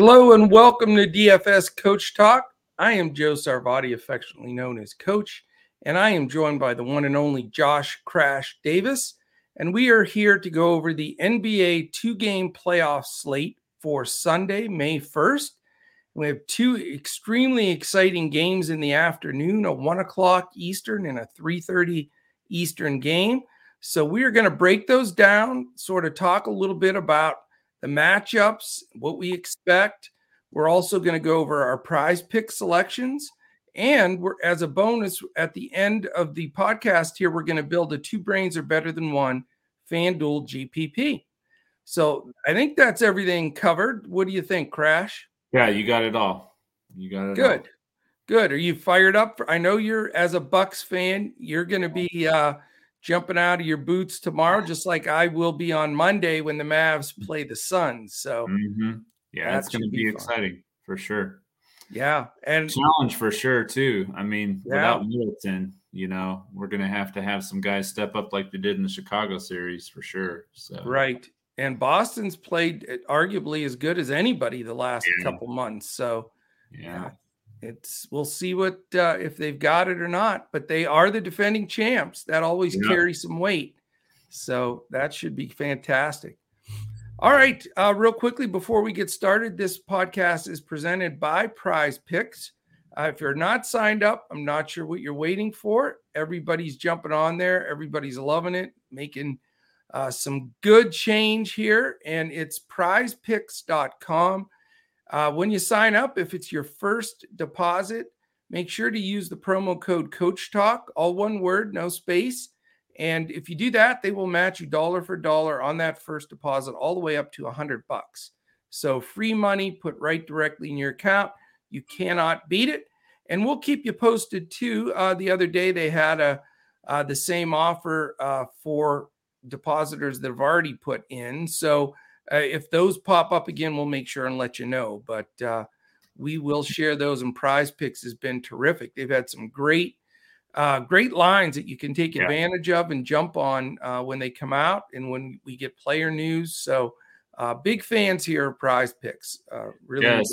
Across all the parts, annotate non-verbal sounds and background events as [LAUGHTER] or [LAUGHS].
Hello and welcome to DFS Coach Talk. I am Joe Sarvati, affectionately known as Coach, and I am joined by the one and only Josh Crash Davis. And we are here to go over the NBA two game playoff slate for Sunday, May 1st. We have two extremely exciting games in the afternoon, a one o'clock Eastern and a 3:30 Eastern game. So we are going to break those down, sort of talk a little bit about the matchups, what we expect. We're also going to go over our prize pick selections. And we're as a bonus at the end of the podcast here, we're going to build a two brains are better than one FanDuel GPP. So I think that's everything covered. What do you think, Crash? Yeah, you got it all. You got it. Good. All. Good. Are you fired up? I know you're as a Bucks fan, you're going to be uh, jumping out of your boots tomorrow, just like I will be on Monday when the Mavs play the Suns. So, mm-hmm. yeah, that's going to be, be exciting for sure. Yeah, and challenge for sure too. I mean, yeah. without Middleton, you know, we're going to have to have some guys step up like they did in the Chicago series for sure. So right, and Boston's played arguably as good as anybody the last yeah. couple months. So yeah, it's we'll see what uh, if they've got it or not but they are the defending champs. That always yeah. carries some weight. So that should be fantastic. All right uh, real quickly before we get started this podcast is presented by prize picks. Uh, if you're not signed up i'm not sure what you're waiting for. Everybody's jumping on there. Everybody's loving it making uh, some good change here and it's prizepicks.com uh, when you sign up, if it's your first deposit, make sure to use the promo code Coach Talk, all one word, no space. And if you do that, they will match you dollar for dollar on that first deposit, all the way up to a hundred bucks. So free money put right directly in your account. You cannot beat it. And we'll keep you posted too. Uh, the other day they had a uh, the same offer uh, for depositors that have already put in. So uh, if those pop up again, we'll make sure and let you know. But uh, we will share those. And Prize Picks has been terrific. They've had some great, uh, great lines that you can take yeah. advantage of and jump on uh, when they come out and when we get player news. So uh, big fans here of Prize Picks. Uh, really yes.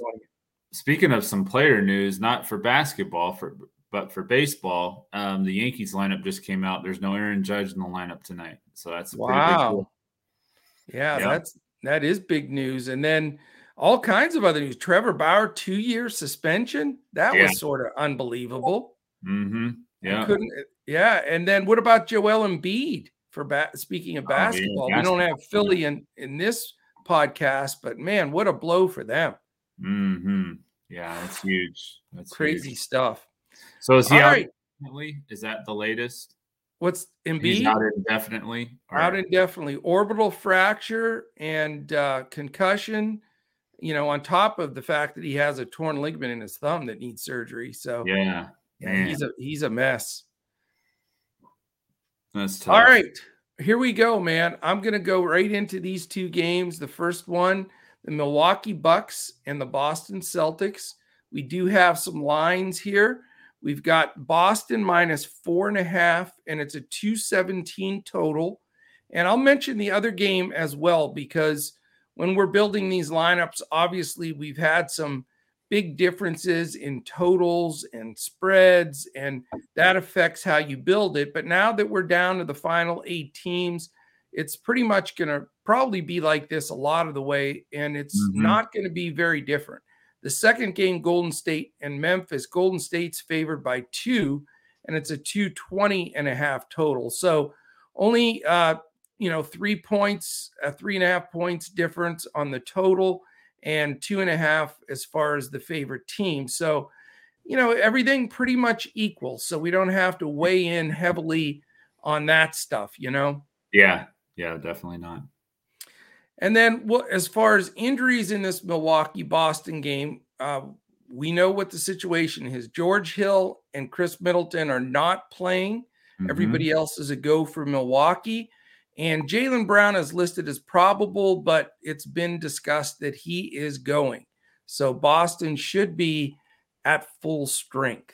Speaking of some player news, not for basketball, for but for baseball, um, the Yankees lineup just came out. There's no Aaron Judge in the lineup tonight, so that's wow. Yeah, yep. that's that is big news. And then all kinds of other news. Trevor Bauer, two year suspension. That yeah. was sort of unbelievable. Mm-hmm. Yeah. couldn't, yeah. And then what about Joel Embiid for ba- speaking of basketball? Oh, yeah. We don't have Philly in, in this podcast, but man, what a blow for them. Mm-hmm. Yeah, that's huge. That's crazy huge. stuff. So is he All out right. Is that the latest? What's Embiid? He's out indefinitely. Or? Out indefinitely. Orbital fracture and uh, concussion. You know, on top of the fact that he has a torn ligament in his thumb that needs surgery. So yeah, yeah he's a he's a mess. That's tough. All right, here we go, man. I'm gonna go right into these two games. The first one, the Milwaukee Bucks and the Boston Celtics. We do have some lines here. We've got Boston minus four and a half, and it's a 217 total. And I'll mention the other game as well because when we're building these lineups, obviously we've had some big differences in totals and spreads, and that affects how you build it. But now that we're down to the final eight teams, it's pretty much going to probably be like this a lot of the way, and it's mm-hmm. not going to be very different. The second game, Golden State and Memphis. Golden State's favored by two, and it's a 220 and a half total. So only uh, you know, three points, a three and a half points difference on the total, and two and a half as far as the favorite team. So, you know, everything pretty much equal. So we don't have to weigh in heavily on that stuff, you know? Yeah. Yeah, definitely not. And then, well, as far as injuries in this Milwaukee Boston game, uh, we know what the situation is. George Hill and Khris Middleton are not playing. Mm-hmm. Everybody else is a go for Milwaukee. And Jaylen Brown is listed as probable, but it's been discussed that he is going. So Boston should be at full strength.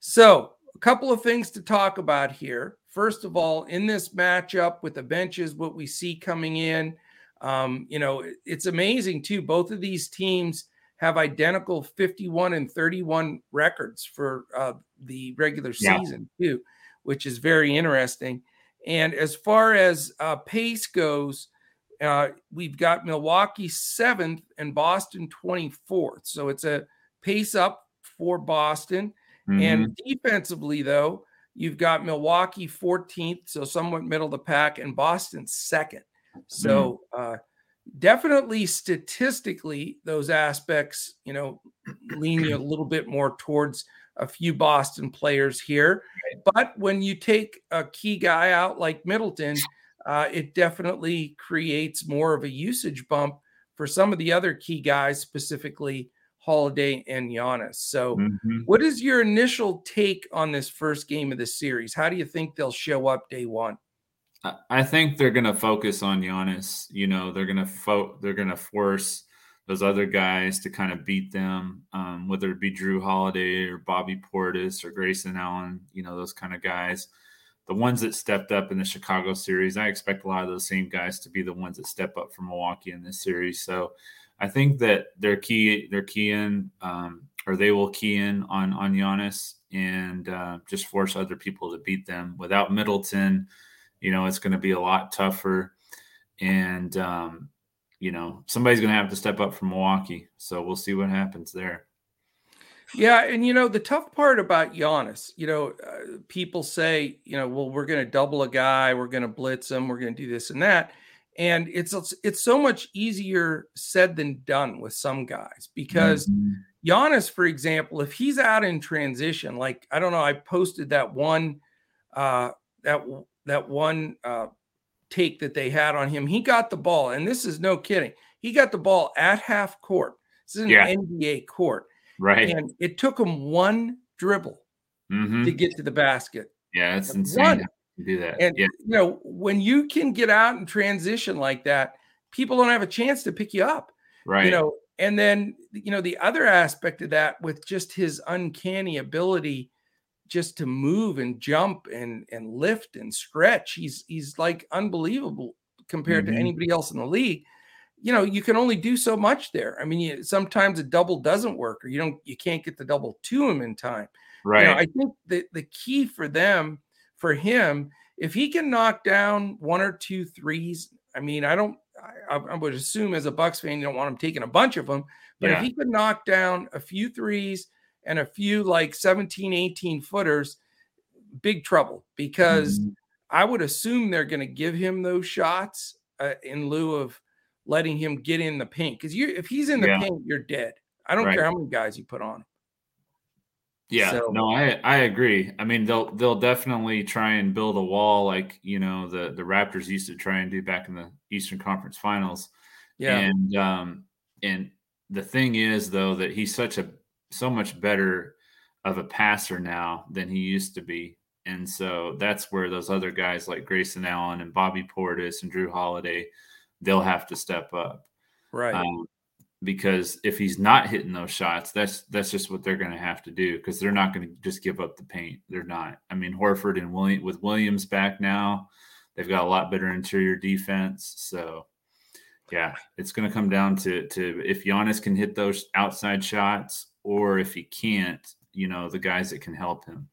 So, a couple of things to talk about here. First of all, in this matchup with the benches, what we see coming in Um, you know, it's amazing too. Both of these teams have identical 51 and 31 records for uh, the regular season yeah. too, which is very interesting. And as far as uh, pace goes, uh, we've got Milwaukee seventh and Boston 24th. So it's a pace up for Boston. Mm-hmm. And defensively, though, you've got Milwaukee 14th, so somewhat middle of the pack, and Boston second. So uh, definitely statistically, those aspects, you know, lean you a little bit more towards a few Boston players here. But when you take a key guy out like Middleton, uh, it definitely creates more of a usage bump for some of the other key guys, specifically Holiday and Giannis. So, mm-hmm. what is your initial take on this first game of the series? How do you think they'll show up day one? I think they're going to focus on Giannis. You know, they're going to fo- they're going to force those other guys to kind of beat them, um, whether it be Jrue Holiday or Bobby Portis or Grayson Allen. You know, those kind of guys. The ones that stepped up in the Chicago series, I expect a lot of those same guys to be the ones that step up for Milwaukee in this series. So, I think that they're key. They're key in, um, or they will key in on on Giannis and uh, just force other people to beat them. Without Middleton you know, it's going to be a lot tougher. And, um, you know, somebody's going to have to step up from Milwaukee. So we'll see what happens there. Yeah, and you know the tough part about Giannis, you know, uh, people say, you know, well, we're going to double a guy, we're going to blitz him, we're going to do this and that, and it's it's so much easier said than done with some guys because mm-hmm. Giannis, for example, if he's out in transition, like I don't know, I posted that one, uh, that that one uh, take that they had on him. He got the ball, and this is no kidding. He got the ball at half court. This is an yeah. NBA court, right? And it took him one dribble mm-hmm. to get to the basket. Yeah, it's insane. One. To do that, and yeah. you know when you can get out and transition like that, people don't have a chance to pick you up, right? You know, and then you know the other aspect of that with just his uncanny ability just to move and jump and and lift and stretch. He's he's like unbelievable compared mm-hmm. to anybody else in the league. You know, you can only do so much there. I mean, you, sometimes a double doesn't work, or you don't, you can't get the double to him in time. Right. You know, I think that the key for them, for him, if he can knock down one or two threes, I mean, I don't, I, I would assume as a Bucks fan, you don't want him taking a bunch of them, but yeah. if he could knock down a few threes and a few like 17, 18 footers, big trouble because mm-hmm. I would assume they're going to give him those shots uh, in lieu of letting him get in the paint. Because you, if he's in the yeah. paint, you're dead. I don't right. care how many guys you put on. Yeah, so, no, I I agree. I mean, they'll they'll definitely try and build a wall like you know the the Raptors used to try and do back in the Eastern Conference Finals. Yeah, and um and the thing is though that he's such a so much better of a passer now than he used to be. And so that's where those other guys like Grayson Allen and Bobby Portis and Jrue Holiday, they'll have to step up. Right. Um, because if he's not hitting those shots, that's that's just what they're going to have to do because they're not going to just give up the paint. They're not. I mean, Horford and William with Williams back now, they've got a lot better interior defense. So, yeah, it's going to come down to to if Giannis can hit those outside shots or if he can't, you know, the guys that can help him.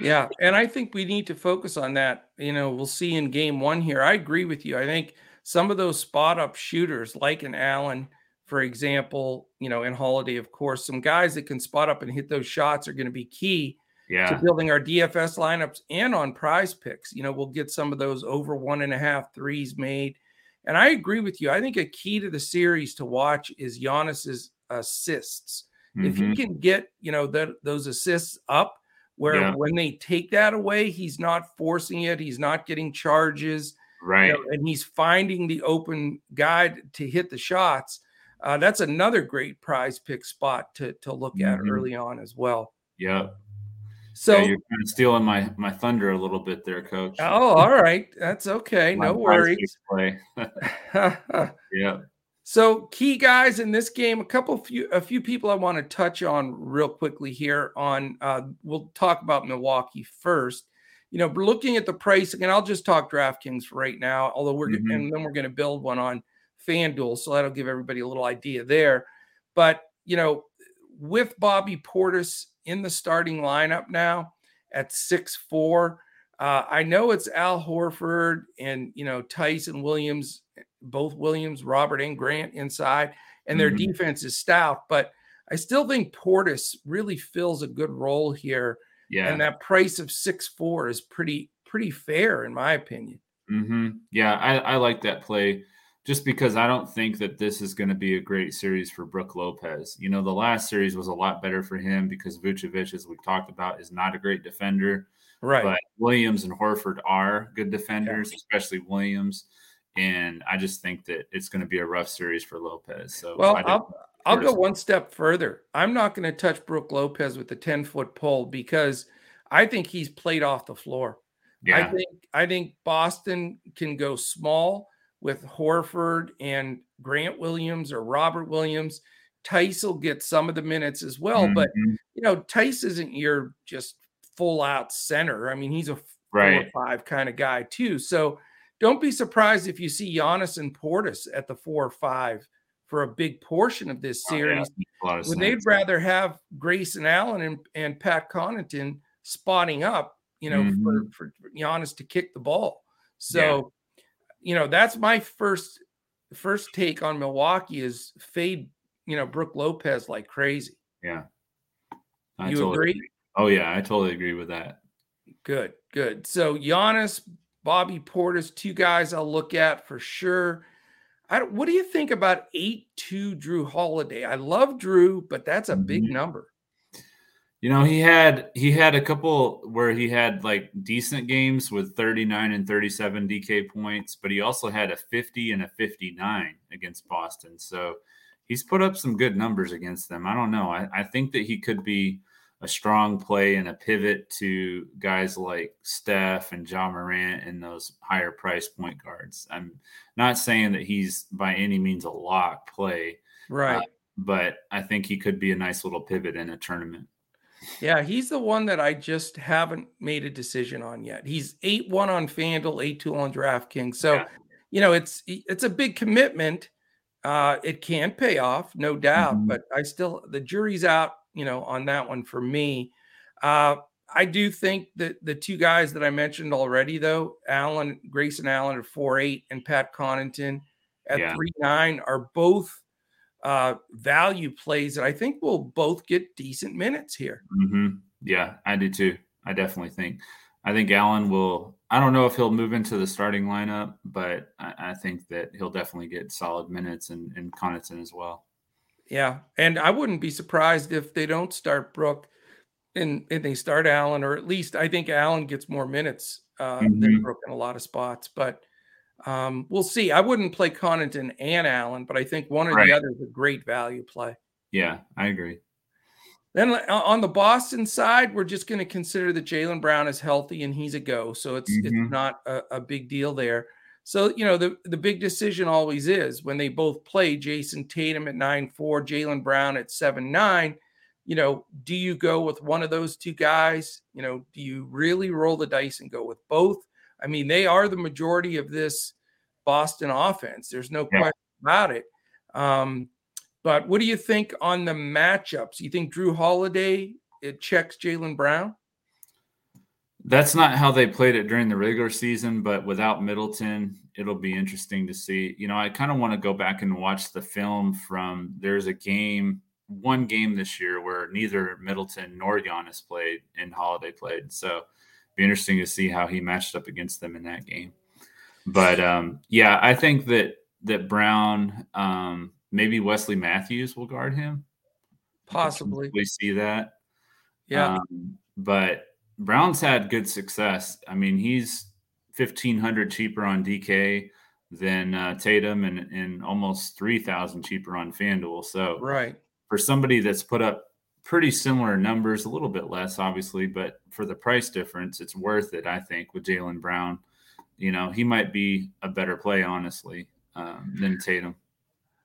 Yeah, and I think we need to focus on that. You know, we'll see in game one here. I agree with you. I think some of those spot up shooters, like an Allen, for example, you know, in Holiday, of course, some guys that can spot up and hit those shots are going to be key yeah. to building our DFS lineups and on prize picks. You know, we'll get some of those over one and a half threes made. And I agree with you. I think a key to the series to watch is Giannis's assists. Mm-hmm. If he mm-hmm. can get, you know, that those assists up where yeah. when they take that away, he's not forcing it, he's not getting charges. Right. You know, and he's finding the open guy to hit the shots. Uh, that's another great prize pick spot to to look mm-hmm. at early on as well. Yeah. So yeah, you're kind of stealing my my thunder a little bit there, coach. Oh, all right. That's okay. no worries. [LAUGHS] [LAUGHS] yeah. So key guys in this game, a couple few a few people I want to touch on real quickly here. On uh, we'll talk about Milwaukee first. You know, looking at the pricing, and I'll just talk DraftKings right now. Although we're mm-hmm. and then we're going to build one on FanDuel, so that'll give everybody a little idea there. But you know, with Bobby Portis in the starting lineup now at six four, uh, I know it's Al Horford and you know Tyson Williams, both Williams, Robert and Grant inside, and their mm-hmm. defense is stout, but I still think Portis really fills a good role here. Yeah. And that price of six four is pretty pretty fair in my opinion. Mm-hmm. Yeah, I, I like that play just because I don't think that this is going to be a great series for Brook Lopez. You know, the last series was a lot better for him because Vucevic, as we've talked about, is not a great defender. Right. But Williams and Horford are good defenders, yeah. especially Williams. And I just think that it's going to be a rough series for Lopez. So, well, I'll, I'll go one step further. I'm not going to touch Brook Lopez with the 10 foot pole because I think he's played off the floor. Yeah. I think I think Boston can go small with Horford and Grant Williams or Robert Williams. Theis will get some of the minutes as well, mm-hmm. but you know, Theis isn't your just full out center. I mean, he's a right. four or five kind of guy too. So don't be surprised if you see Giannis and Portis at the four or five for a big portion of this series. Oh, yeah. when they'd rather have Grayson Allen and, and Pat Connaughton spotting up, you know, mm-hmm. for, for Giannis to kick the ball. So, yeah. you know, that's my first first take on Milwaukee is fade, you know, Brook Lopez like crazy. Yeah. I you totally agree? agree? Oh yeah, I totally agree with that. Good, good. So Giannis, Bobby Portis, two guys I'll look at for sure. I, what do you think about eight two Jrue Holiday? I love Jrue, but that's a big mm-hmm. number. You know, he had he had a couple where he had like decent games with 39 and 37 DK points, but he also had a 50 and a 59 against Boston. So he's put up some good numbers against them. I don't know. I, I think that he could be a strong play and a pivot to guys like Steph and Ja Morant and those higher price point guards. I'm not saying that he's by any means a lock play, right? Uh, but I think he could be a nice little pivot in a tournament. Yeah, he's the one that I just haven't made a decision on yet. He's eight one on FanDuel, eight two on DraftKings. So, yeah. you know, it's it's a big commitment. Uh, it can pay off, no doubt, mm-hmm. but I still the jury's out you know, on that one for me. Uh, I do think that the two guys that I mentioned already, though, Allen, Grayson Allen at four eight, and Pat Connaughton at yeah. three nine, are both uh, value plays that I think will both get decent minutes here. Mm-hmm. Yeah, I do too. I definitely think. I think Allen will. I don't know if he'll move into the starting lineup, but I, I think that he'll definitely get solid minutes and, and Connaughton as well. Yeah, and I wouldn't be surprised if they don't start Brook and, and they start Allen, or at least I think Allen gets more minutes uh, mm-hmm. than Brook in a lot of spots. But um, we'll see. I wouldn't play Connaughton and Allen, but I think one or right. the other is a great value play. Yeah, I agree. Then uh, on the Boston side, we're just going to consider that Jaylen Brown is healthy and he's a go, so it's mm-hmm. it's not a, a big deal there. So, you know, the, the big decision always is when they both play Jayson Tatum at 9 4, Jaylen Brown at 7 9. You know, do you go with one of those two guys? You know, do you really roll the dice and go with both? I mean, they are the majority of this Boston offense. There's no yeah. question about it. Um, but what do you think on the matchups? You think Jrue Holiday it checks Jaylen Brown? That's not how they played it during the regular season, but without Middleton, it'll be interesting to see. You know, I kind of want to go back and watch the film from there's a game, one game this year where neither Middleton nor Giannis played and Holiday played. So be interesting to see how he matched up against them in that game. But um, yeah, I think that that Brown, um, maybe Wesley Matthews will guard him. Possibly. We see that. Yeah. Um, but Brown's had good success. I mean, he's fifteen hundred cheaper on DK than uh, Tatum, and, and almost three thousand cheaper on FanDuel. So, right for somebody that's put up pretty similar numbers, a little bit less, obviously, but for the price difference, it's worth it. I think with Jaylen Brown, you know, he might be a better play, honestly, um, than Tatum.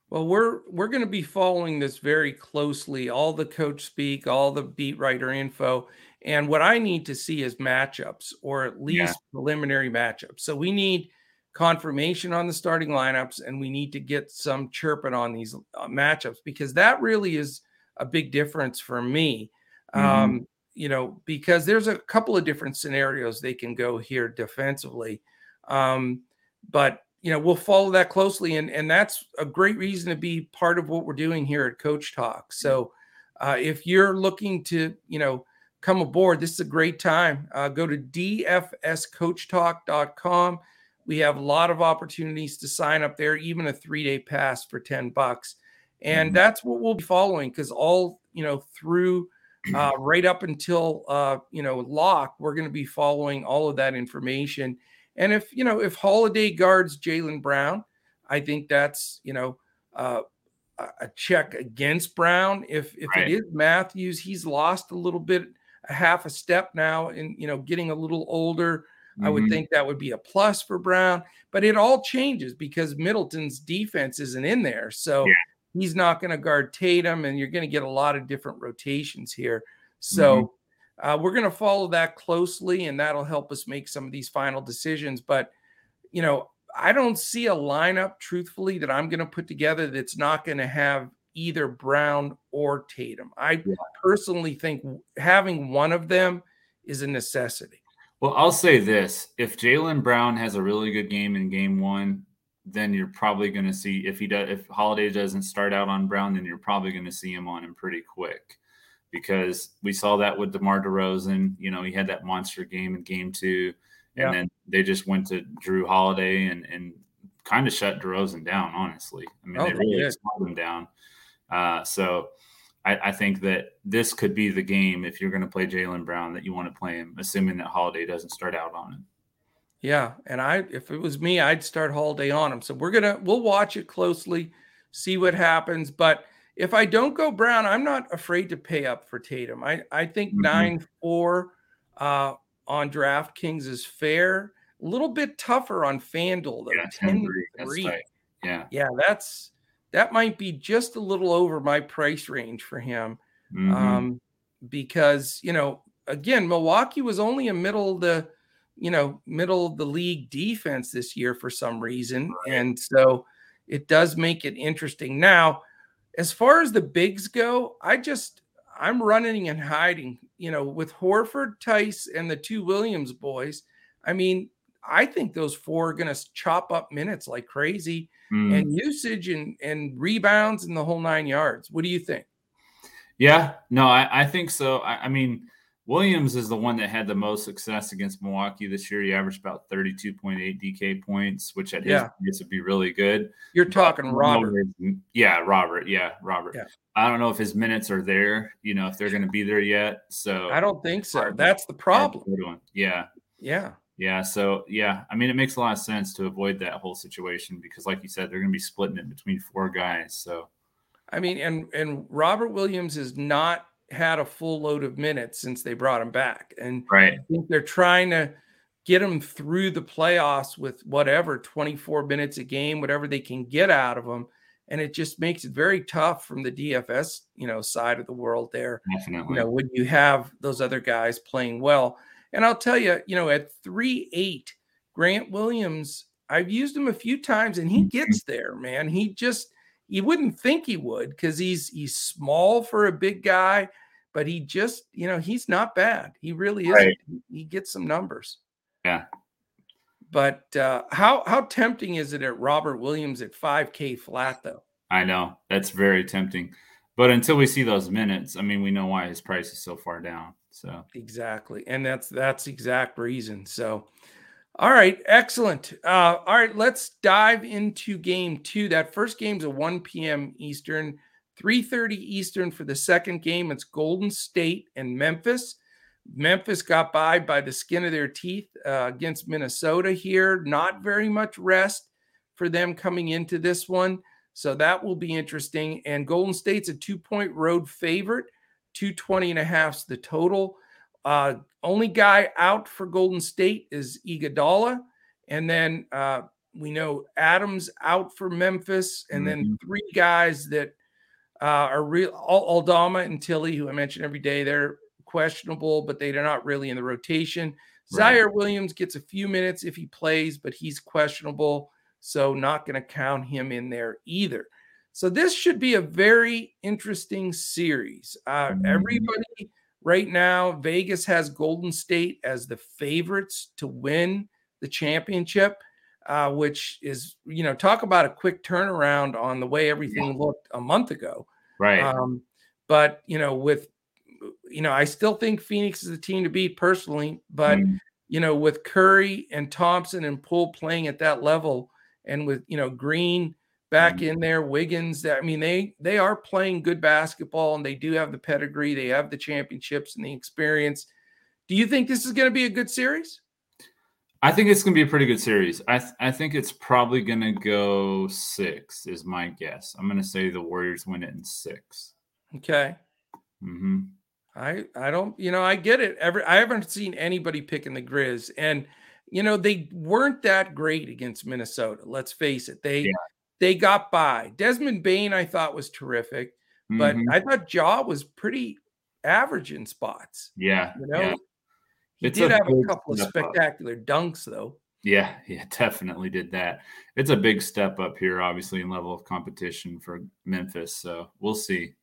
Well, we're we're going to be following this very closely. All the coach speak, all the beat writer info, and what I need to see is matchups or at least yeah. preliminary matchups. So we need confirmation on the starting lineups and we need to get some chirping on these uh, matchups because that really is a big difference for me. Mm-hmm. Um, you know, because there's a couple of different scenarios they can go here defensively. Um, but you know, we'll follow that closely, and and that's a great reason to be part of what we're doing here at Coach Talk. So, uh, if you're looking to, you know, come aboard, this is a great time. Uh, go to dfscoachtalk.com. We have a lot of opportunities to sign up there, even a three day pass for 10 bucks. And mm-hmm. that's what we'll be following because all, you know, through uh, right up until, uh, you know, lock, we're going to be following all of that information. And if, you know, if Holiday guards Jaylen Brown, I think that's, you know, uh, a check against Brown. If if right. it is Matthews, he's lost a little bit, a half a step now, and you know, getting a little older. Mm-hmm. I would mm-hmm. think that would be a plus for Brown, but it all changes because Middleton's defense isn't in there. So yeah. he's not going to guard Tatum, and you're going to get a lot of different rotations here. So mm-hmm. uh, we're going to follow that closely, and that'll help us make some of these final decisions. But, you know, I don't see a lineup, truthfully, that I'm going to put together that's not going to have either Brown or Tatum. I yeah. personally think having one of them is a necessity. Well, I'll say this: if Jaylen Brown has a really good game in Game One, then you're probably going to see if he does. If Holiday doesn't start out on Brown, then you're probably going to see him on him pretty quick, because we saw that with DeMar DeRozan. You know, he had that monster game in Game Two, and yeah. then they just went to Jrue Holiday and and kind of shut DeRozan down. Honestly, I mean, oh, they really slowed him down. Uh, so I, I, think that this could be the game if you're going to play Jaylen Brown that you want to play him, assuming that Holiday doesn't start out on him. Yeah, and I if it was me, I'd start Holiday on him. So we're gonna we'll watch it closely, see what happens. But if I don't go Brown, I'm not afraid to pay up for Tatum. I I think mm-hmm. nine four uh, on DraftKings is fair. A little bit tougher on FanDuel though. Yeah, 10 3. Yeah, yeah, that's that might be just a little over my price range for him. Mm-hmm. Um, because, you know, again, Milwaukee was only a middle of the, you know, middle of the league defense this year for some reason. Right. And so it does make it interesting. Now, as far as the bigs go, I just, I'm running and hiding, you know, with Horford, Theis, and the two Williams boys. I mean, I think those four are going to chop up minutes like crazy mm. and usage and, and rebounds and the whole nine yards. What do you think? Yeah, no, I, I think so. I, I, mean, Williams is the one that had the most success against Milwaukee this year. He averaged about 32.8 DK points, which at yeah. his would be really good. You're talking Robert. Yeah, Robert. Yeah, Robert. Yeah. I don't know if his minutes are there, you know, if they're going to be there yet. So I don't think so. That's the problem. Yeah. Yeah. Yeah. So yeah, I mean, it makes a lot of sense to avoid that whole situation because, like you said, they're going to be splitting it between four guys. So, I mean, and and Robert Williams has not had a full load of minutes since they brought him back, and right. I think they're trying to get him through the playoffs with whatever 24 minutes a game, whatever they can get out of him. And it just makes it very tough from the DFS, you know, side of the world there. Definitely. You know, when you have those other guys playing well. And I'll tell you, you know, at three eight, Grant Williams, I've used him a few times and he mm-hmm. gets there, man. He just you wouldn't think he would because he's he's small for a big guy, but he just, you know, he's not bad. He really is. Right. He gets some numbers. Yeah. But uh, how how tempting is it at Robert Williams at 5K flat though? I know that's very tempting, but until we see those minutes, I mean, we know why his price is so far down. So exactly, and that's that's exact reason. So, all right, excellent. Uh, all right, let's dive into game two. That first game's a 1 p.m. Eastern, 3:30 Eastern for the second game. It's Golden State and Memphis. Memphis got by by the skin of their teeth uh, against Minnesota here. Not very much rest for them coming into this one. So that will be interesting. And Golden State's a two point road favorite. 220 and a half is the total. Uh, only guy out for Golden State is Iguodala, and then uh, we know Adams out for Memphis, and mm-hmm. then three guys that uh, are real Aldama and Tillie, who I mention every day. They're questionable, but they're not really in the rotation. Right. Ziaire Williams gets a few minutes if he plays, but he's questionable. So not going to count him in there either. So this should be a very interesting series. Uh, mm-hmm. Everybody right now, Vegas has Golden State as the favorites to win the championship, uh, which is, you know, talk about a quick turnaround on the way everything looked a month ago. Right. Um, but, you know, with, you know, I still think Phoenix is the team to beat personally, but, mm. you know, with Curry and Thompson and Poole playing at that level and with, you know, Green back mm. in there, Wiggins, I mean, they, they are playing good basketball and they do have the pedigree. They have the championships and the experience. Do you think this is going to be a good series? I think it's going to be a pretty good series. I th- I think it's probably going to go six, is my guess. I'm going to say the Warriors win it in six. Okay. Hmm. I I don't you know I get it. Every I haven't seen anybody picking the Grizz, and you know they weren't that great against Minnesota. Let's face it. They yeah. They got by. Desmond Bane, I thought was terrific, but mm-hmm. I thought Ja was pretty average in spots. Yeah. You know. Yeah. He it's did a have a couple of spectacular up. dunks, though. Yeah, yeah, [LAUGHS] definitely did that. It's a big step up here, obviously, in level of competition for Memphis. So we'll see.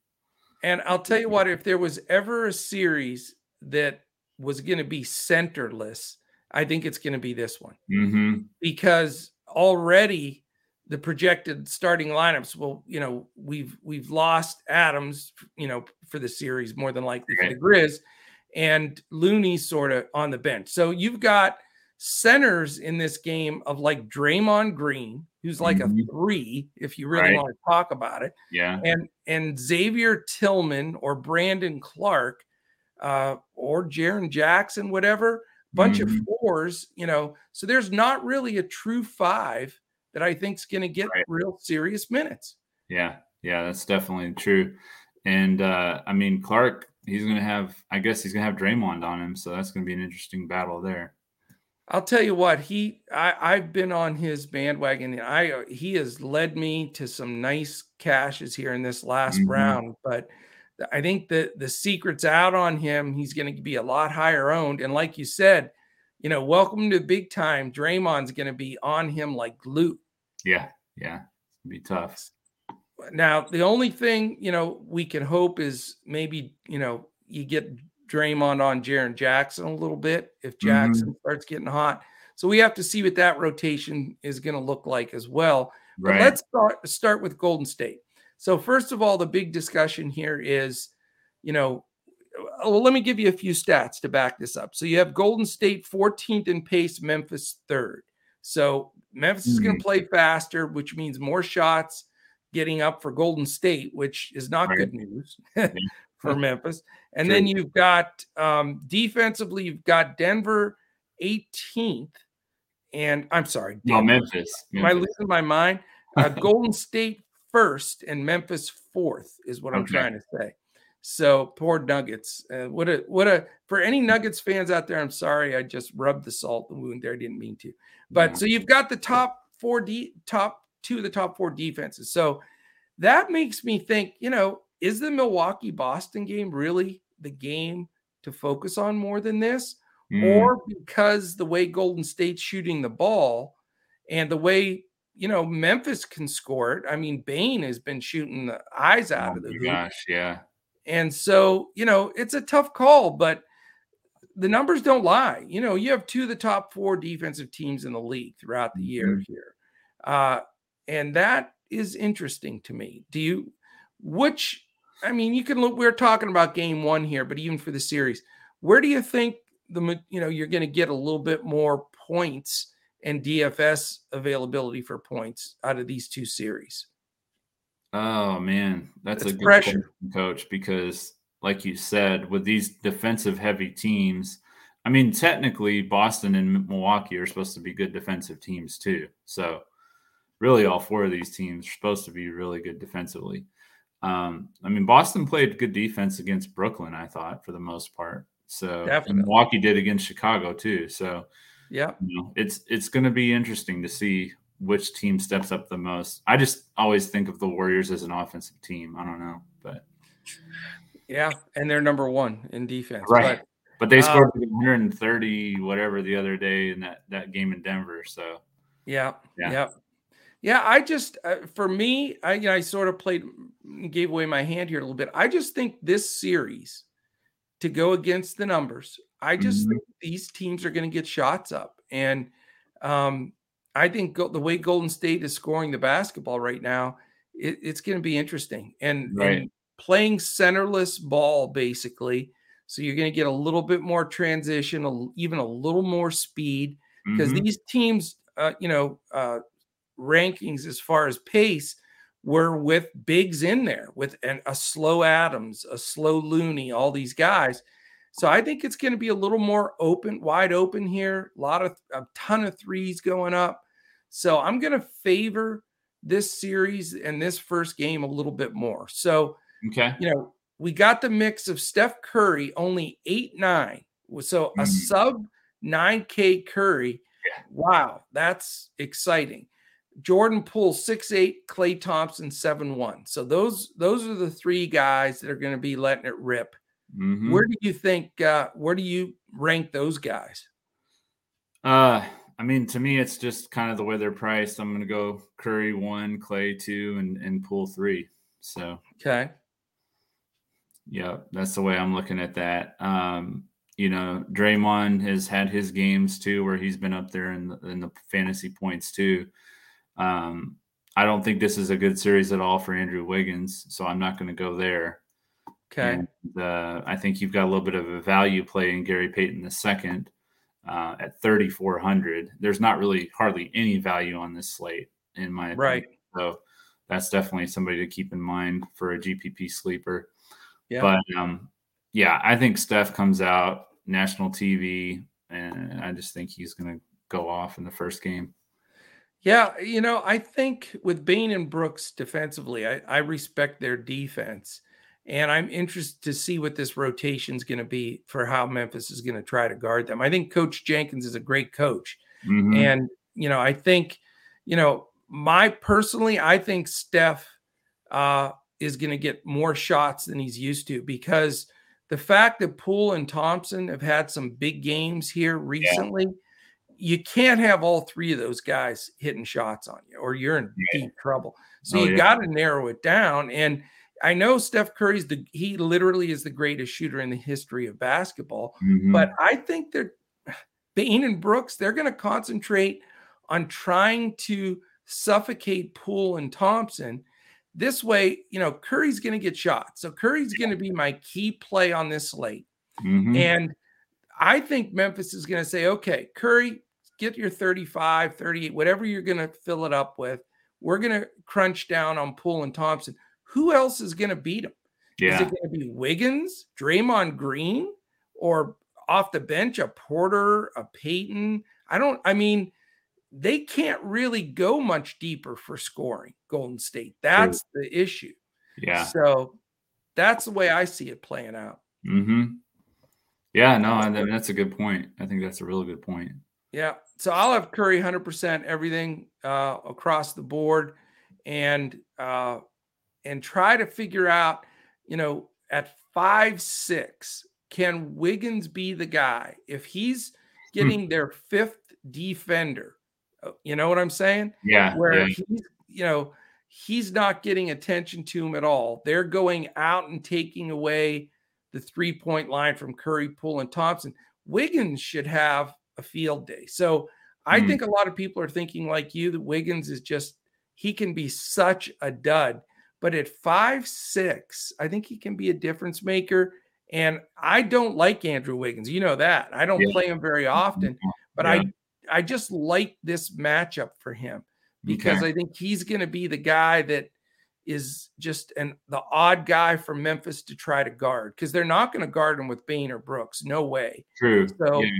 And I'll tell you what, if there was ever a series that was going to be centerless, I think it's going to be this one. Mm-hmm. Because already the projected starting lineups, well, you know, we've we've lost Adams, you know, for the series more than likely for the Grizz and Looney sort of on the bench. So you've got centers in this game of like Draymond Green, who's like mm-hmm. a three, if you really right. want to talk about it. Yeah. And and Xavier Tillman or Brandon Clarke uh, or Jaren Jackson, whatever, bunch mm-hmm. of fours, you know. So there's not really a true five that I think is going to get right. real serious minutes. Yeah, yeah, that's definitely true. And uh, I mean, Clarke, he's going to have, I guess he's going to have Draymond on him. So that's going to be an interesting battle there. I'll tell you what he I I've been on his bandwagon. I uh, he has led me to some nice cashes here in this last mm-hmm. round, but I think that the secret's out on him. He's going to be a lot higher owned, and like you said, you know, welcome to big time. Draymond's going to be on him like glue. Yeah, yeah, be tough. Now, the only thing, you know, we can hope is maybe, you know, you get Draymond on Jaren Jackson a little bit if Jackson mm-hmm. starts getting hot. So we have to see what that rotation is going to look like as well. Right. But let's start, start with Golden State. So, first of all, the big discussion here is, you know, well, let me give you a few stats to back this up. So you have Golden State 14th in pace, Memphis third. So Memphis mm-hmm. is going to play faster, which means more shots getting up for Golden State, which is not right. good news [LAUGHS] for Memphis. And True. then you've got um, defensively, you've got Denver 18th. And I'm sorry, Denver. no Memphis. Memphis. Am I losing my mind? Uh, Golden State first and Memphis fourth is what I'm trying to say. So poor Nuggets. Uh, what a what a for any Nuggets fans out there. I'm sorry, I just rubbed the salt in the wound there. I didn't mean to. But yeah. so you've got the top four D top two of the top four defenses. So that makes me think, you know, is the Milwaukee Boston game really the game to focus on more than this? Mm. Or because the way Golden State's shooting the ball and the way, you know, Memphis can score it. I mean, Bane has been shooting the eyes out oh of the gosh, yeah. And so, you know, it's a tough call, but the numbers don't lie. You know, you have two of the top four defensive teams in the league throughout the year mm-hmm. here. Uh, and that is interesting to me. Do you, which, I mean, you can look, we're talking about game one here, but even for the series, where do you think the, you know, you're going to get a little bit more points and DFS availability for points out of these two series? Oh man, that's, that's a good pressure. question, coach, because like you said, with these defensive heavy teams, I mean, technically Boston and Milwaukee are supposed to be good defensive teams too. So really all four of these teams are supposed to be really good defensively. Um, I mean, Boston played good defense against Brooklyn, I thought, for the most part. So Milwaukee did against Chicago too. So yeah, you know, it's it's going to be interesting to see which team steps up the most. I just always think of the Warriors as an offensive team. I don't know, but yeah, and they're number one in defense. Right. But they scored um, 130 whatever the other day in that that game in Denver. So yeah, yeah, yeah. yeah I just uh, for me, I you know, I sort of played gave away my hand here a little bit. I just think this series to go against the numbers. I just mm-hmm. think these teams are going to get shots up, and um, I think the way Golden State is scoring the basketball right now, it, it's going to be interesting. And, right. and, playing centerless ball basically, so you're going to get a little bit more transition, a, even a little more speed because mm-hmm. these teams, uh, you know, uh, rankings as far as pace were with bigs in there with an, a slow Adams, a slow Looney, all these guys. So I think it's going to be a little more open, wide open here. A lot of a ton of threes going up. So I'm going to favor this series and this first game a little bit more. So, okay, you know, we got the mix of Steph Curry only eight nine, so mm-hmm. a sub nine K Curry. Yeah. Wow, that's exciting. Jordan Poole six eight, Klay Thompson seven one. So those those are the three guys that are going to be letting it rip. Mm-hmm. Where do you think? Uh, where do you rank those guys? Uh, I mean, to me, it's just kind of the way they're priced. I'm going to go Curry one, Klay two, and and Poole three. So okay, yeah, that's the way I'm looking at that. Um, you know, Draymond has had his games too, where he's been up there in the, in the fantasy points too. Um, I don't think this is a good series at all for Andrew Wiggins, so I'm not going to go there. Okay. And, uh, I think you've got a little bit of a value play in Gary Payton the second uh, at 3,400. There's not really hardly any value on this slate in my opinion. right. So that's definitely somebody to keep in mind for a GPP sleeper. Yeah. But um, yeah, I think Steph comes out national TV, and I just think he's going to go off in the first game. Yeah, you know, I think with Bane and Brooks defensively, I, I respect their defense. And I'm interested to see what this rotation is going to be for how Memphis is going to try to guard them. I think Coach Jenkins is a great coach. Mm-hmm. And, you know, I think, you know, my personally, I think Steph uh, is going to get more shots than he's used to because the fact that Poole and Thompson have had some big games here recently, yeah. you can't have all three of those guys hitting shots on you or you're in yeah. deep trouble. So oh, you yeah. got to narrow it down. And, I know Steph Curry's the he literally is the greatest shooter in the history of basketball, mm-hmm. but I think they're [SIGHS] Bane and Brooks, they're going to concentrate on trying to suffocate Poole and Thompson. This way, you know, Curry's going to get shot. So Curry's going to be my key play on this slate. Mm-hmm. And I think Memphis is going to say, okay, Curry, get your 35, 38, whatever you're going to fill it up with. We're going to crunch down on Poole and Thompson who else is going to beat him? Yeah. Is it going to be Wiggins, Draymond Green, or off the bench a Porter, a Payton? I don't. I mean, they can't really go much deeper for scoring. Golden State. That's True. the issue. Yeah. So that's the way I see it playing out. Hmm. Yeah. No. I mean, that's a good point. I think that's a really good point. Yeah. So I'll have Curry 100% everything uh, across the board. And uh, and try to figure out, you know, at five, six, can Wiggins be the guy? If he's hmm. getting their fifth defender, uh, you know what I'm saying? Yeah. Where yeah. he's, you know, he's not getting attention to him at all. They're going out and taking away the three point line from Curry, Poole, and Thompson. Wiggins should have a field day. So I mm. think a lot of people are thinking like you that Wiggins is just, he can be such a dud. But at five six, I think he can be a difference maker. And I don't like Andrew Wiggins. You know that. I don't yeah. play him very often, mm-hmm. but yeah. I I just like this matchup for him because okay. I think he's going to be the guy that is just an the odd guy from Memphis to try to guard because they're not going to guard him with Bane or Brooks. No way. True. So yeah.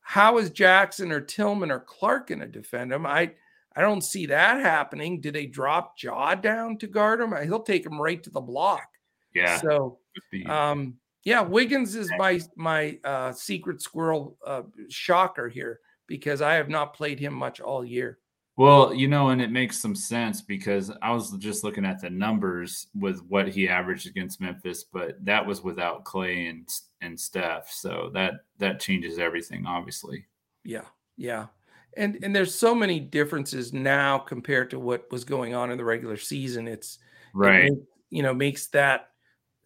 how is Jackson or Tillman or Clarke going to defend him? I I don't see that happening. Do they drop Ja down to guard him? He'll take him right to the block. Yeah. So, um, yeah, Wiggins is my my uh, secret squirrel uh, shocker here because I have not played him much all year. Well, you know, and it makes some sense because I was just looking at the numbers with what he averaged against Memphis, but that was without Klay and and Steph, so that that changes everything, obviously. Yeah, yeah, and and there's so many differences now compared to what was going on in the regular season. It's right, it, you know, makes that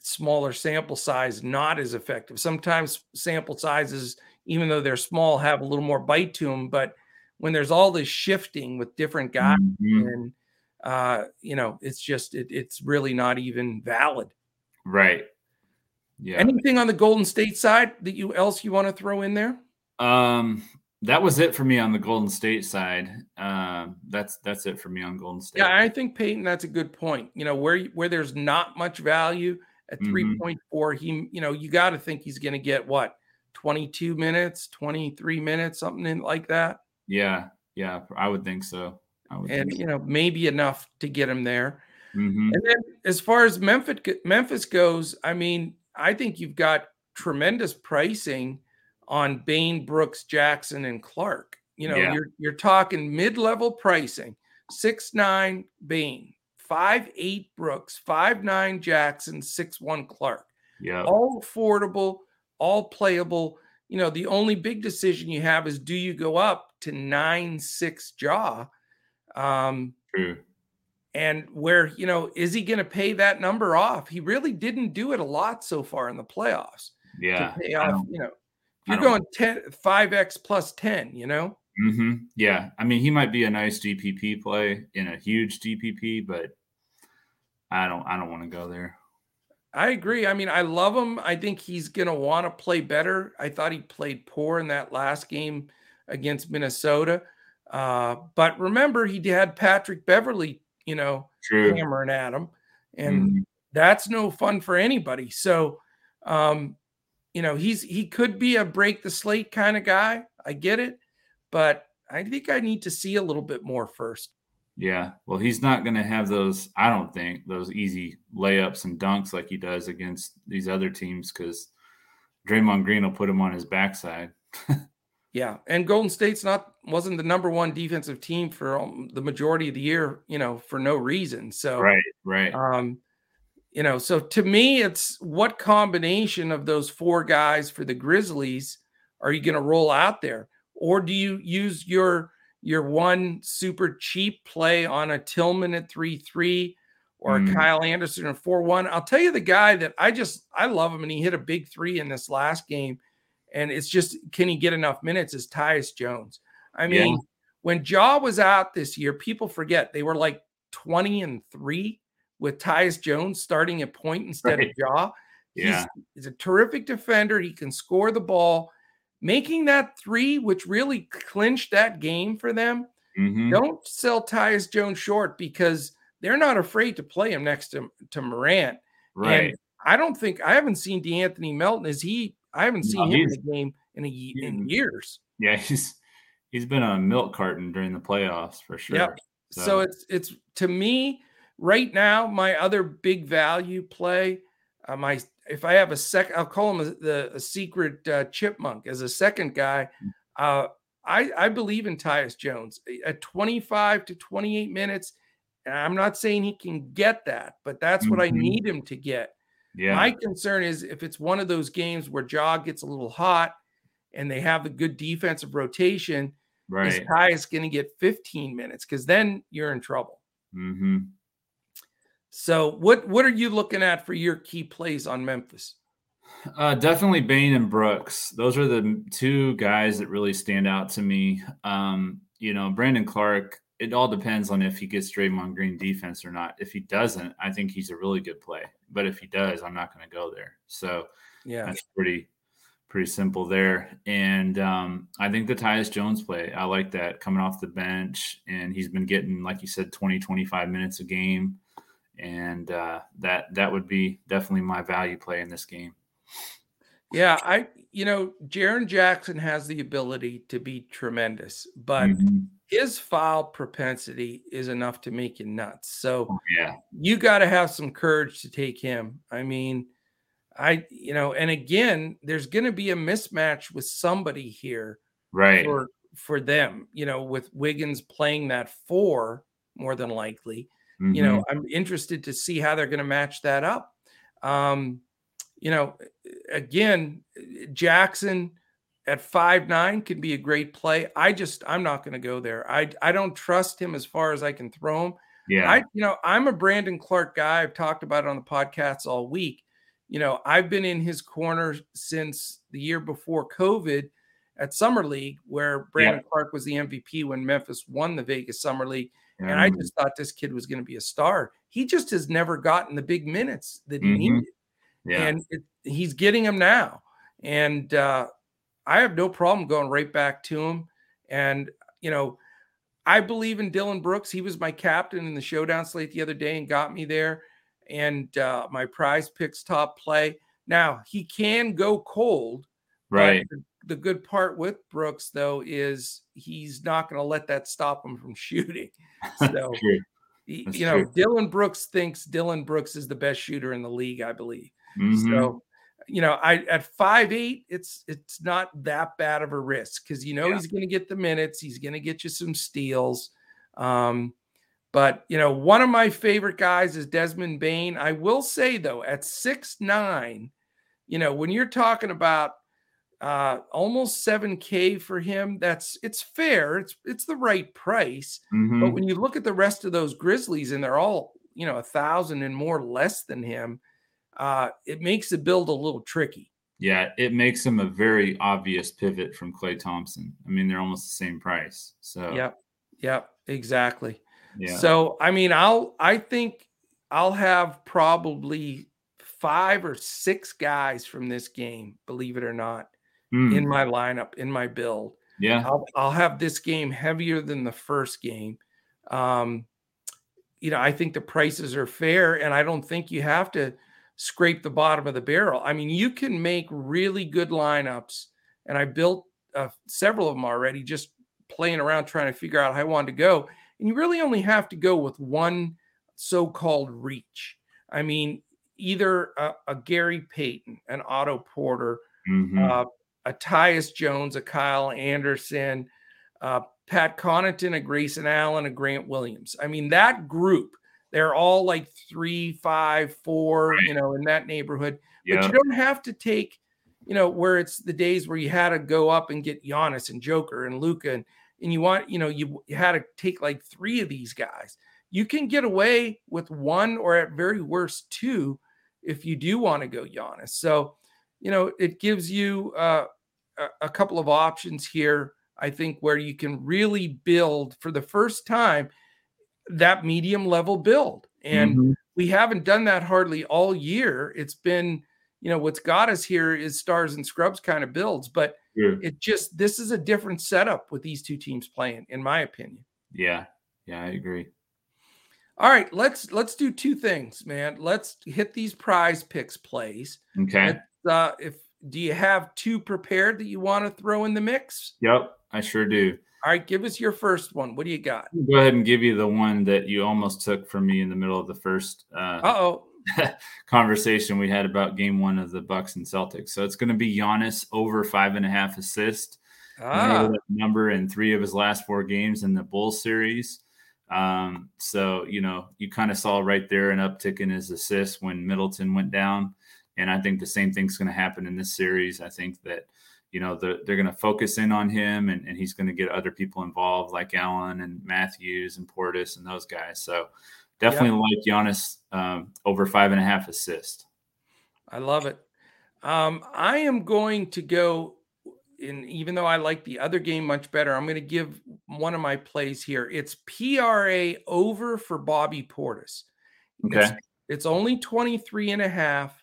smaller sample size not as effective. Sometimes sample sizes, even though they're small, have a little more bite to them, but when there's all this shifting with different guys mm-hmm. and uh, you know, it's just it, it's really not even valid. Right. Yeah. Anything on the Golden State side that you else you want to throw in there? Um, that was it for me on the Golden State side. Um, that's that's it for me on Golden State. Yeah, I think Payton, That's a good point. You know, where where there's not much value at mm-hmm. three point four, he you know you got to think he's going to get what twenty two minutes, twenty three minutes, something like that. Yeah, yeah, I would think so. Would and think you know, maybe enough to get him there. Mm-hmm. And then as far as Memphis Memphis goes, I mean, I think you've got tremendous pricing on Bane, Brooks, Jackson, and Clarke. You know, yeah. you're you're talking mid-level pricing. Six nine Bane, five eight Brooks, five nine Jackson, six one Clarke. Yeah, all affordable, all playable. You know, the only big decision you have is do you go up to nine six Ja? Um, True. And where you know is he going to pay that number off? He really didn't do it a lot so far in the playoffs. Yeah, pay off. You know, you're going 10 5x plus 10 you know mm-hmm. yeah i mean he might be a nice gpp play in a huge gpp but i don't i don't want to go there i agree i mean i love him i think he's going to want to play better i thought he played poor in that last game against Minnesota. Uh, but remember, he had Patrick Beverley you know, True. hammering at him, and mm-hmm. that's no fun for anybody. So, um, you know, he's he could be a break the slate kind of guy. I get it, but I think I need to see a little bit more first. Yeah, well, he's not going to have those. I don't think those easy layups and dunks like he does against these other teams because Draymond Green will put him on his backside. [LAUGHS] Yeah, and Golden State's not wasn't the number one defensive team for um, the majority of the year, you know, for no reason. So right, right. Um, you know, so to me, it's what combination of those four guys for the Grizzlies are you going to roll out there, or do you use your your one super cheap play on a Tillman at three three or mm. Kyle Anderson at four one? I'll tell you the guy that I just I love him, and he hit a big three in this last game and it's just can he get enough minutes as Tyus Jones? I mean, yeah. when Ja was out this year, people forget they were like 20 and 3 with Tyus Jones starting at point [LAUGHS] instead right. of Ja. Yeah. He's, he's a terrific defender. He can score the ball. Making that three, which really clinched that game for them. Mm-hmm. Don't sell Tyus Jones short because they're not afraid to play him next to, to Morant. Right. And I don't think I haven't seen De'Anthony Melton. Is he I haven't seen no, him in a game in a, in years. Yeah, he's he's been a milk carton during the playoffs for sure. Yep. So. so it's it's to me right now my other big value play. Uh, my if I have a sec, I'll call him a, the a secret uh, chipmunk as a second guy. Mm. Uh, I I believe in Tyus Jones at 25 to 28 minutes. And I'm not saying he can get that, but that's mm-hmm. what I mm-hmm. need him to get. Yeah. My concern is if it's one of those games where Ja gets a little hot and they have a good defensive rotation, right. is Tyus going to get 15 minutes? Because then you're in trouble. Mm-hmm. So what what are you looking at for your key plays on Memphis? Uh, definitely Bane and Brooks. Those are the two guys that really stand out to me. Um, you know, Brandon Clarke. it all depends on if he gets Draymond Green defense or not. If he doesn't, I think he's a really good play. But if he does, I'm not going to go there. So yeah, that's pretty pretty simple there. And um, I think the Tyus Jones play, I like that coming off the bench, and he's been getting, like you said, 20, 25 minutes a game, and uh, that that would be definitely my value play in this game. Yeah, I you know, Jaren Jackson has the ability to be tremendous, but mm-hmm. his foul propensity is enough to make you nuts. So oh, yeah, you got to have some courage to take him. I mean, I you know, and again, there's going to be a mismatch with somebody here, right? For for them, you know, with Wiggins playing that four more than likely. Mm-hmm. You know, I'm interested to see how they're going to match that up. Um, you know, again, Jackson at five nine can be a great play. I just I'm not going to go there. I I don't trust him as far as I can throw him. Yeah. I you know I'm a Brandon Clarke guy. I've talked about it on the podcasts all week. You know I've been in his corner since the year before COVID at Summer League, where Brandon yeah. Clarke was the MVP when Memphis won the Vegas Summer League. Mm-hmm. And I just thought this kid was going to be a star. He just has never gotten the big minutes that he mm-hmm. needed. Yeah. And it, he's getting them now. And uh, I have no problem going right back to him. And, you know, I believe in Dillon Brooks. He was my captain in the showdown slate the other day and got me there. And uh, my prize picks top play. Now, he can go cold. Right. The, the, good part with Brooks, though, is he's not going to let that stop him from [LAUGHS] shooting. So, you know, true. Dillon Brooks thinks Dillon Brooks is the best shooter in the league, I believe. Mm-hmm. So, you know, I at five eight, it's it's not that bad of a risk because you know yeah. he's going to get the minutes, he's going to get you some steals. Um, but you know, one of my favorite guys is Desmond Bane. I will say though, at six nine, you know, when you're talking about uh almost 7k for him that's it's fair it's it's the right price mm-hmm. but when you look at the rest of those grizzlies and they're all you know a thousand and more less than him uh it makes the build a little tricky. Yeah it makes him a very obvious pivot from klay thompson. I mean they're almost the same price so. Yep yep exactly. Yeah. So i mean i'll i think i'll have probably five or six guys from this game believe it or not mm. in my lineup, in my build. Yeah. I'll, I'll have this game heavier than the first game. Um, you know, I think the prices are fair, and I don't think you have to scrape the bottom of the barrel. I mean, you can make really good lineups, and I built uh, several of them already, just playing around trying to figure out how I wanted to go. And you really only have to go with one so called reach. I mean, either a, a Gary Payton, an Otto Porter, mm-hmm. uh, a Tyus Jones, a Kyle Anderson, uh, Pat Connaughton, a Grayson Allen, a Grant Williams. I mean, that group, they're all like three, five, four, right. you know, in that neighborhood. But you don't have to take, you know, where it's the days where you had to go up and get Giannis and Joker and Luka and, and you want, you know, you, you had to take like three of these guys. You can get away with one or at very worst two if you do want to go Giannis. So, you know, it gives you uh, a, couple of options here, I think, where you can really build for the first time that medium level build. And mm-hmm. we haven't done that hardly all year. It's been, you know, what's got us here is stars and scrubs kind of builds, but yeah. it just, this is a different setup with these two teams playing, in my opinion. Yeah. Yeah, I agree. All right, let's let's do two things, man. Let's hit these prize picks plays. Okay. Uh, if do you have two prepared that you want to throw in the mix? Yep, I sure do. All right, give us your first one. What do you got? Go ahead and give you the one that you almost took from me in the middle of the first uh oh [LAUGHS] conversation we had about game one of the Bucks and Celtics. So it's going to be Giannis over five and a half assists. Ah. Number in three of his last four games in the Bulls series. Um, so you know, you kind of saw right there an uptick in his assists when Middleton went down. And I think the same thing's going to happen in this series. I think that, you know, they're, they're going to focus in on him and, and he's going to get other people involved like Allen and Matthews and Portis and those guys. So definitely like Giannis um, over five and a half assists. I love it. Um, I am going to go in, even though I like the other game much better, I'm going to give one of my plays here. It's PRA over for Bobby Portis. Okay. It's, it's only 23 and a half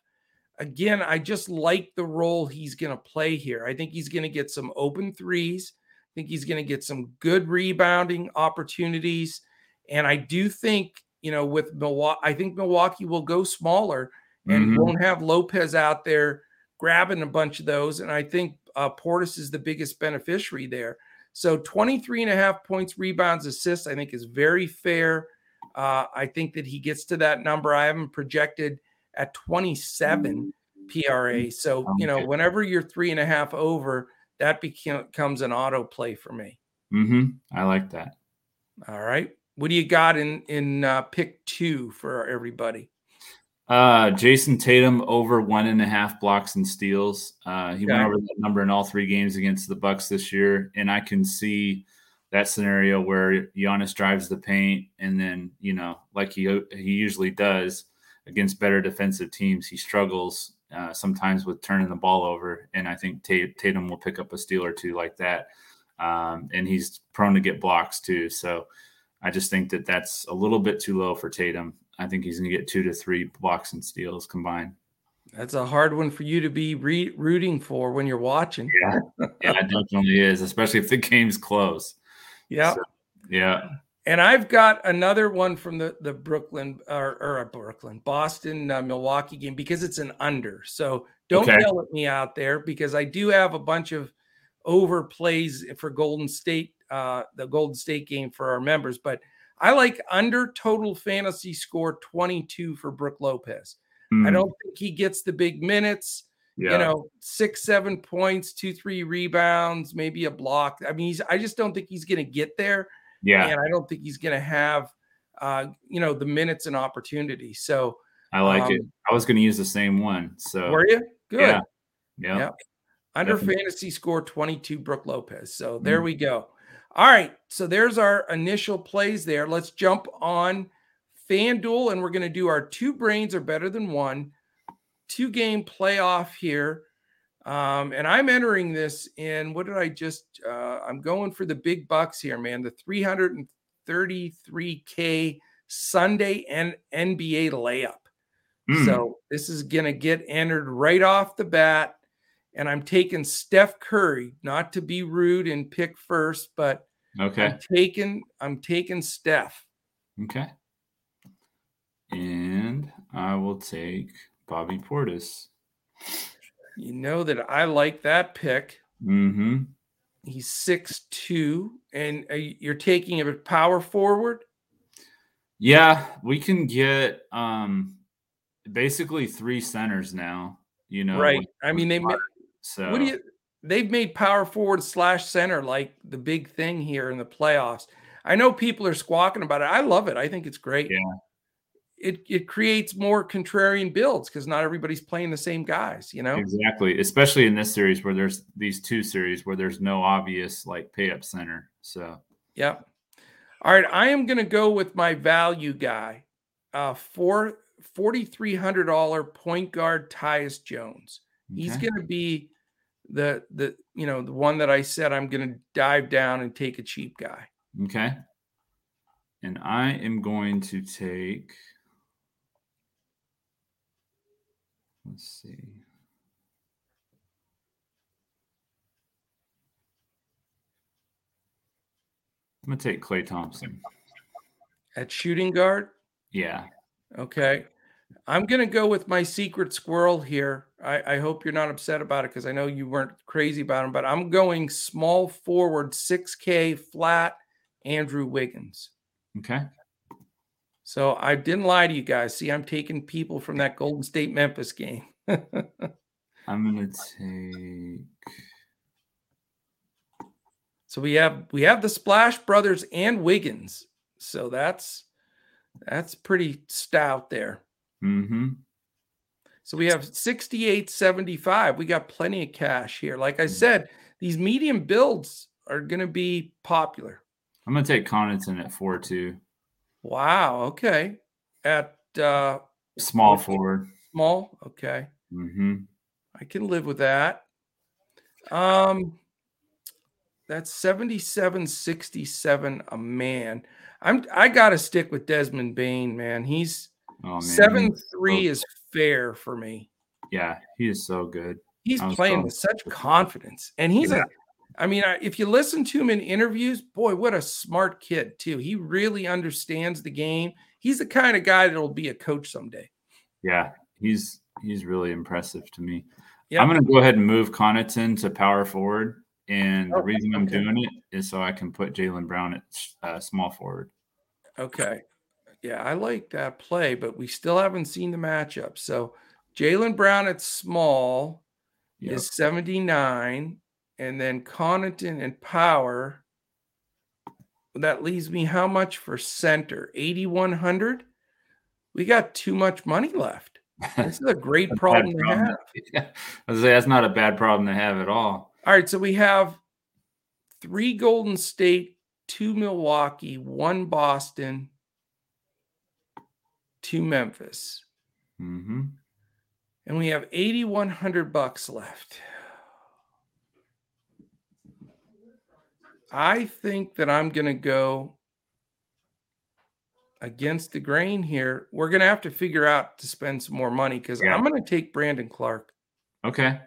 again, I just like the role he's going to play here. I think he's going to get some open threes. I think he's going to get some good rebounding opportunities. And I do think, you know, with Milwaukee, I think Milwaukee will go smaller and mm-hmm. won't have Lopez out there grabbing a bunch of those. And I think uh, Portis is the biggest beneficiary there. So 23 and a half points, rebounds, assists, I think is very fair. Uh, I think that he gets to that number. I haven't projected at 27 PRA. So, you know, whenever you're three and a half over, that becomes an auto play for me. Mm-hmm. I like that. All right. What do you got in in uh, pick two for everybody? Uh, Jayson Tatum over one and a half blocks and steals. Uh, he okay. went over that number in all three games against the Bucks this year, and I can see that scenario where Giannis drives the paint, and then you know, like he he usually does against better defensive teams, he struggles uh, sometimes with turning the ball over, and I think Tatum will pick up a steal or two like that. Um, and he's prone to get blocks too. So I just think that that's a little bit too low for Tatum. I think he's going to get two to three blocks and steals combined. That's a hard one for you to be re- rooting for when you're watching. Yeah, yeah, it definitely is, especially if the game's close. [LAUGHS] Yeah, so, yeah. And I've got another one from the the Brooklyn or, or Brooklyn, Boston, uh, Milwaukee game because it's an under. So don't okay. yell at me out there because I do have a bunch of overplays for Golden State, uh, the Golden State game for our members. But I like under total fantasy score 22 for Brook Lopez. Mm. I hmm. don't think he gets the big minutes. Yeah. You know, six, seven points, two, three rebounds, maybe a block. I mean, he's I just don't think he's going to get there. Yeah. And I don't think he's going to have, uh, you know, the minutes and opportunity. So I like um, it. I was going to use the same one. So were you good? Yeah. Yeah. yeah. Under Definitely. fantasy score 22, Brook Lopez. So there mm. we go. All right. So there's our initial plays there. Let's jump on FanDuel and we're going to do our two brains are better than one two game playoff here. Um, and I'm entering this in what did I just? Uh, I'm going for the big bucks here, man. The 333k Sunday and NBA layup. Mm. So this is gonna get entered right off the bat, and I'm taking Steph Curry, not to be rude and pick first, but okay, I'm taking I'm taking Steph. Okay, and I will take Bobby Portis. You know that I like that pick. Mm-hmm. He's six two, and uh, you're taking a power forward. Yeah, we can get um basically three centers now. You know, right? I mean, they made, so what do you? They've made power forward slash center like the big thing here in the playoffs. I know people are squawking about it. I love it. I think it's great. Yeah, it it creates more contrarian builds because not everybody's playing the same guys, you know. Exactly, especially in this series where there's these two series where there's no obvious like pay up center. So yeah. All right, I am going to go with my value guy, uh, for forty three hundred dollar point guard Tyus Jones. Okay. He's going to be the the you know the one that I said I'm going to dive down and take a cheap guy. Okay. And I am going to take Let's see. I'm gonna take Klay Thompson at shooting guard. Yeah. Okay. I'm gonna go with my secret squirrel here. I, I hope you're not upset about it because I know you weren't crazy about him, but I'm going small forward, 6K flat, Andrew Wiggins. Okay. So I didn't lie to you guys. See, I'm taking people from that Golden State Memphis game. [LAUGHS] I'm gonna take. So we have we have the Splash Brothers and Wiggins. So that's that's pretty stout there. Mm-hmm. So we have 68.75. We got plenty of cash here. Like I mm. said, these medium builds are going to be popular. I'm to take Connaughton at 4 2. Wow. Okay. At uh, small forward. Small. Okay. Mm-hmm. I can live with that. Um, that's 77 a man. I'm I gotta stick with Desmond Bane, man. He's oh, seven three is fair for me. Yeah, he is so good. He's playing with such [LAUGHS] confidence, and he's yeah. a I mean, if you listen to him in interviews, boy, what a smart kid, too. He really understands the game. He's the kind of guy that'll be a coach someday. Yeah, he's he's really impressive to me. Yep. I'm going to go ahead and move Connaughton to power forward. And the oh, reason I'm okay. doing it is so I can put Jaylen Brown at uh, small forward. Okay. Yeah, I like that play, but we still haven't seen the matchup. So Jaylen Brown at small yep. is 79 and then Connaughton and Power. That leaves me how much for center? 8,100. We got too much money left. [LAUGHS] This is a great a problem to have. [LAUGHS] Yeah. I was say that's not a bad problem to have at all. All right, so we have three Golden State, two Milwaukee, one Boston, two Memphis. Mm-hmm. And we have 8,100 bucks left. I think that I'm going to go against the grain here. We're going to have to figure out to spend some more money because yeah. I'm going to take Brandon Clarke. Okay.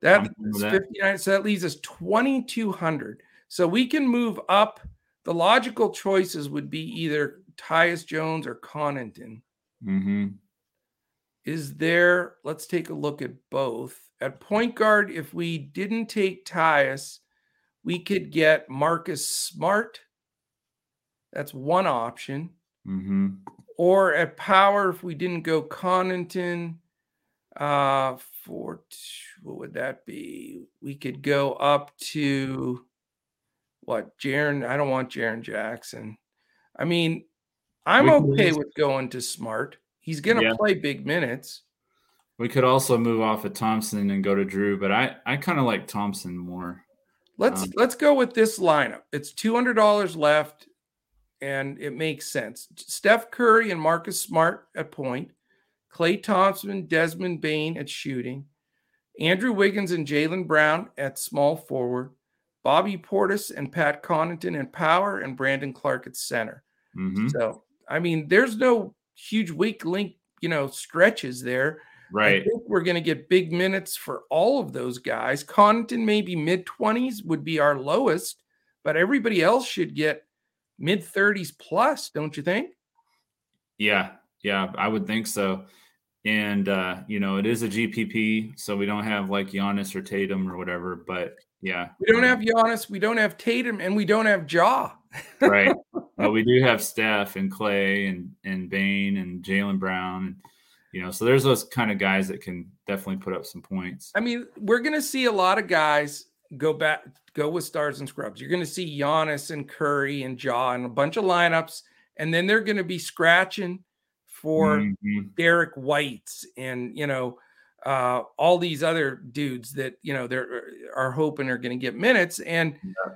That's that. 59. So that leaves us 2,200. So we can move up. The logical choices would be either Tyus Jones or Connaughton. Mm-hmm. Is there, let's take a look at both. At point guard, if we didn't take Tyus, we could get Marcus Smart. That's one option. Mm-hmm. Or at power, if we didn't go Connaughton, uh, for what would that be? We could go up to what Jaren. I don't want Jaren Jackson. I mean, I'm okay with going to Smart. He's going to yeah. play big minutes. We could also move off of Thompson and go to Jrue, but I I kind of like Thompson more. Let's um, let's go with this lineup. It's two hundred dollars left, and it makes sense. Steph Curry and Marcus Smart at point, Klay Thompson, Desmond Bane at shooting, Andrew Wiggins and Jaylen Brown at small forward, Bobby Portis and Pat Connaughton in power, and Brandon Clarke at center. Mm-hmm. So I mean, there's no huge weak link, you know, stretches there. Right. I think we're going to get big minutes for all of those guys. Connaughton maybe mid 20s would be our lowest, but everybody else should get mid 30s plus, don't you think? Yeah. Yeah, I would think so. And uh, you know, it is a GPP, so we don't have like Giannis or Tatum or whatever, but yeah. We don't have Giannis, we don't have Tatum, and we don't have Ja. right. [LAUGHS] But we do have Steph and Klay and and Bane and Jaylen Brown. You know, so there's those kind of guys that can definitely put up some points. I mean, we're gonna see a lot of guys go back, go with stars and scrubs. You're gonna see Giannis and Curry and Ja and a bunch of lineups, and then they're gonna be scratching for mm-hmm. Derrick Whites and you know uh, all these other dudes that you know they're are hoping are going to get minutes. And yeah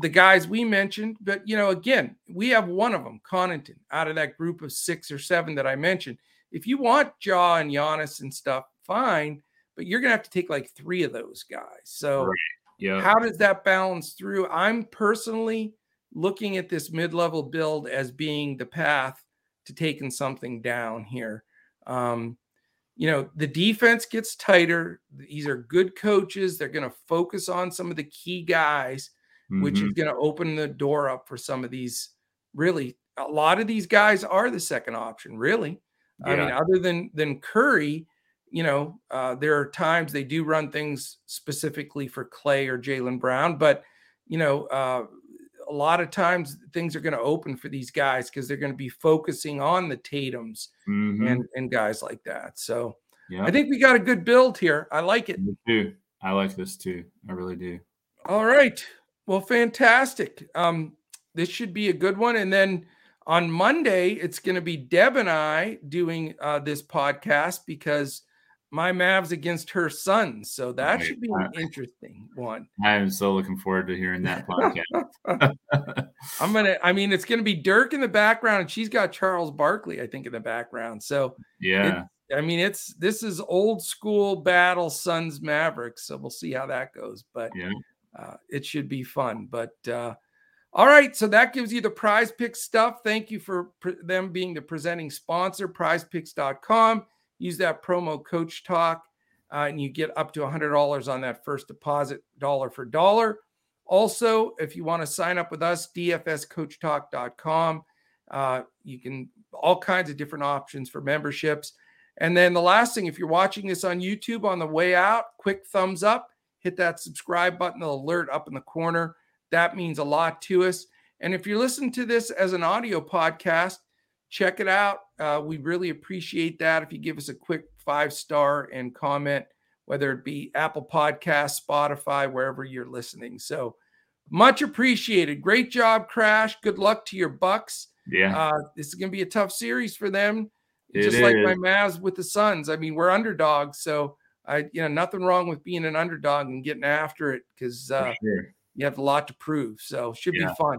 the guys we mentioned, but you know, again, we have one of them, Connaughton, out of that group of six or seven that I mentioned. If you want Ja and Giannis and stuff, fine, but you're gonna have to take like three of those guys. So right. yeah, how does that balance through? I'm personally looking at this mid-level build as being the path to taking something down here. Um, you know, the defense gets tighter. These are good coaches. They're going to focus on some of the key guys mm-hmm. which is mm-hmm. going to open the door up for some of these really a lot of these guys are the second option really yeah. i mean other than than curry you know uh, there are times they do run things specifically for Klay or Jaylen brown but you know uh, a lot of times things are going to open for these guys because they're going to be focusing on the tatums mm-hmm. and and guys like that so yeah. i think we got a good build here i like it Me too i like this too i really do all right well, fantastic. Um, this should be a good one. And then on Monday, it's going to be Deb and I doing uh, this podcast because my Mavs against her Suns. So that right. should be an interesting one. I am so looking forward to hearing that podcast. [LAUGHS] I'm gonna. I mean, it's gonna be Dirk in the background, and she's got Charles Barkley, I think, in the background. So yeah. I mean, it's this is old school battle Suns Mavericks. So we'll see how that goes. But yeah uh, it should be fun. But uh, all right, so that gives you the prize pick stuff. Thank you for them being the presenting sponsor, prizepicks.com. Use that promo coach talk, uh, and you get up to $100 on that first deposit, dollar for dollar. Also, if you want to sign up with us, dfscoachtalk.com. Uh, you can all kinds of different options for memberships. And then the last thing, if you're watching this on YouTube on the way out, quick thumbs up hit that subscribe button, the alert up in the corner. That means a lot to us. And if you're listening to this as an audio podcast, check it out. Uh, we really appreciate that. If you give us a quick five star and comment, whether it be Apple Podcast, Spotify, wherever you're listening. So much appreciated. Great job, Crash. Good luck to your Bucks. Yeah. Uh, this is going to be a tough series for them. It just like my Mavs with the Suns. I mean, we're underdogs, so I, you know, nothing wrong with being an underdog and getting after it because uh, sure. You have a lot to prove. So should Yeah. be fun.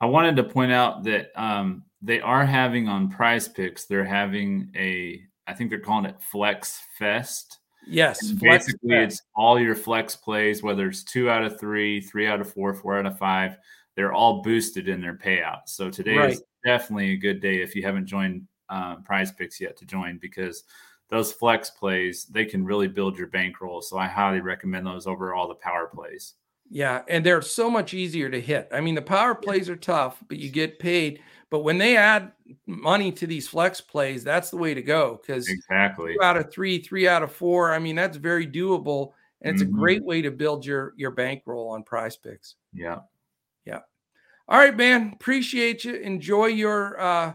I wanted to point out that um, they are having on Prize Picks. They're having a, I think they're calling it Flex Fest. Yes, flex basically, bet. it's all your flex plays, whether it's two out of three, three out of four, four out of five. They're all boosted in their payouts. So today Right. is definitely a good day if you haven't joined um, Prize Picks yet to join because those flex plays they can really build your bankroll. So I highly recommend those over all the power plays. Yeah, and they're so much easier to hit. I mean, the power plays are tough, but you get paid. But when they add money to these flex plays, that's the way to go because Exactly. two out of three, three out of four. I mean, that's very doable, and it's Mhm. a great way to build your your bankroll on Prize Picks. Yeah, yeah. All right, man. Appreciate you. Enjoy your uh,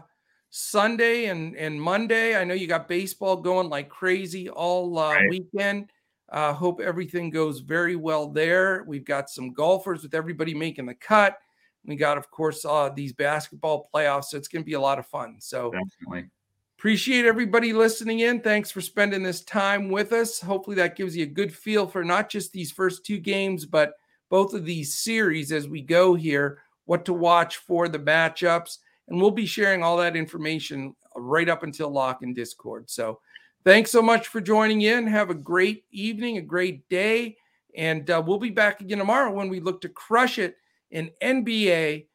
Sunday and and Monday. I know you got baseball going like crazy all uh, Right. weekend. Uh, hope everything goes very well there. We've got some golfers with everybody making the cut. We got, of course, uh, these basketball playoffs. So it's going to be a lot of fun. So Definitely. appreciate everybody listening in. Thanks for spending this time with us. Hopefully, that gives you a good feel for not just these first two games, but both of these series as we go here, what to watch for the matchups. And we'll be sharing all that information right up until lock in Discord. So thanks so much for joining in. Have a great evening, a great day. And uh, we'll be back again tomorrow when we look to crush it in NBA.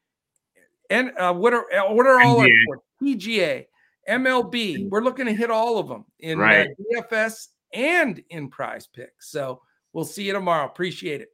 And uh, what are uh, what are all our NBA. sports? PGA, MLB. We're looking to hit all of them in Right. uh, DFS and in Prize Picks. So we'll see you tomorrow. Appreciate it.